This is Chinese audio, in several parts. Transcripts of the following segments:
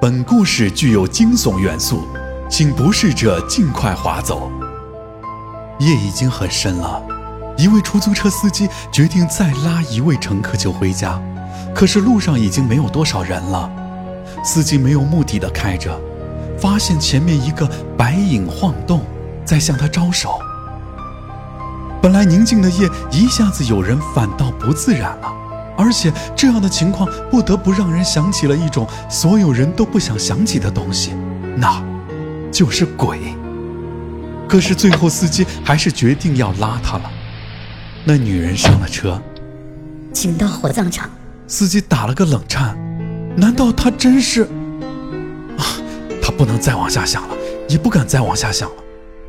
本故事具有惊悚元素，请不适者尽快划走。夜已经很深了，一位出租车司机决定再拉一位乘客就回家，可是路上已经没有多少人了。司机没有目的的开着，发现前面一个白影晃动，在向他招手。本来宁静的夜一下子有人反倒不自然了，而且这样的情况不得不让人想起了一种所有人都不想想起的东西，那，就是鬼。可是最后司机还是决定要拉他了。那女人上了车，请到火葬场。司机打了个冷颤，难道他真是？啊，他不能再往下想了，也不敢再往下想了。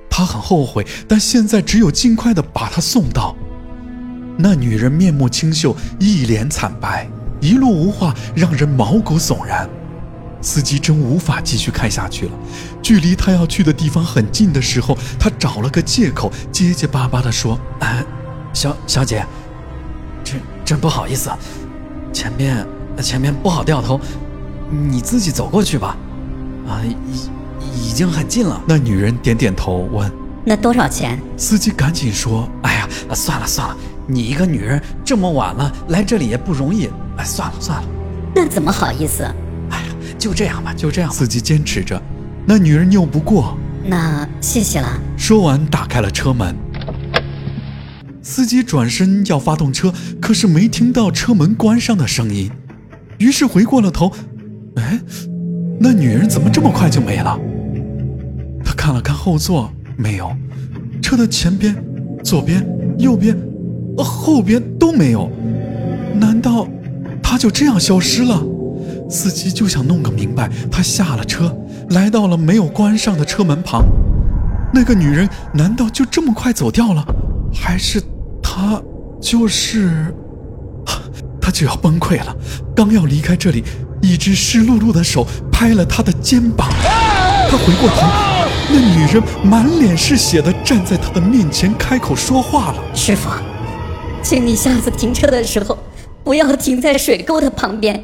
他很后悔，但现在只有尽快的把他送到。那女人面目清秀，一脸惨白，一路无话，让人毛骨悚然。司机真无法继续开下去了。距离他要去的地方很近的时候，他找了个借口，结结巴巴地说：“哎，小小姐，真真不好意思，前面前面不好掉头，你自己走过去吧。啊，已。”已经很近了。那女人点点头，问：“那多少钱？”司机赶紧说：“哎呀，算了算了，你一个女人这么晚了来这里也不容易。哎，算了算了。”那怎么好意思？哎呀，就这样吧，就这样。司机坚持着，那女人拗不过。那谢谢了。说完，打开了车门。司机转身要发动车，可是没听到车门关上的声音，于是回过了头。哎，那女人怎么这么快就没了？他看了看后座，没有；车的前边、左边、右边、后边都没有。难道他就这样消失了？司机就想弄个明白。他下了车，来到了没有关上的车门旁。那个女人难道就这么快走掉了？还是他就是……他就要崩溃了。刚要离开这里，一只湿漉漉的手拍了他的肩膀。他回过头。那女人满脸是血的站在他的面前，开口说话了：“师傅，请你下次停车的时候，不要停在水沟的旁边。”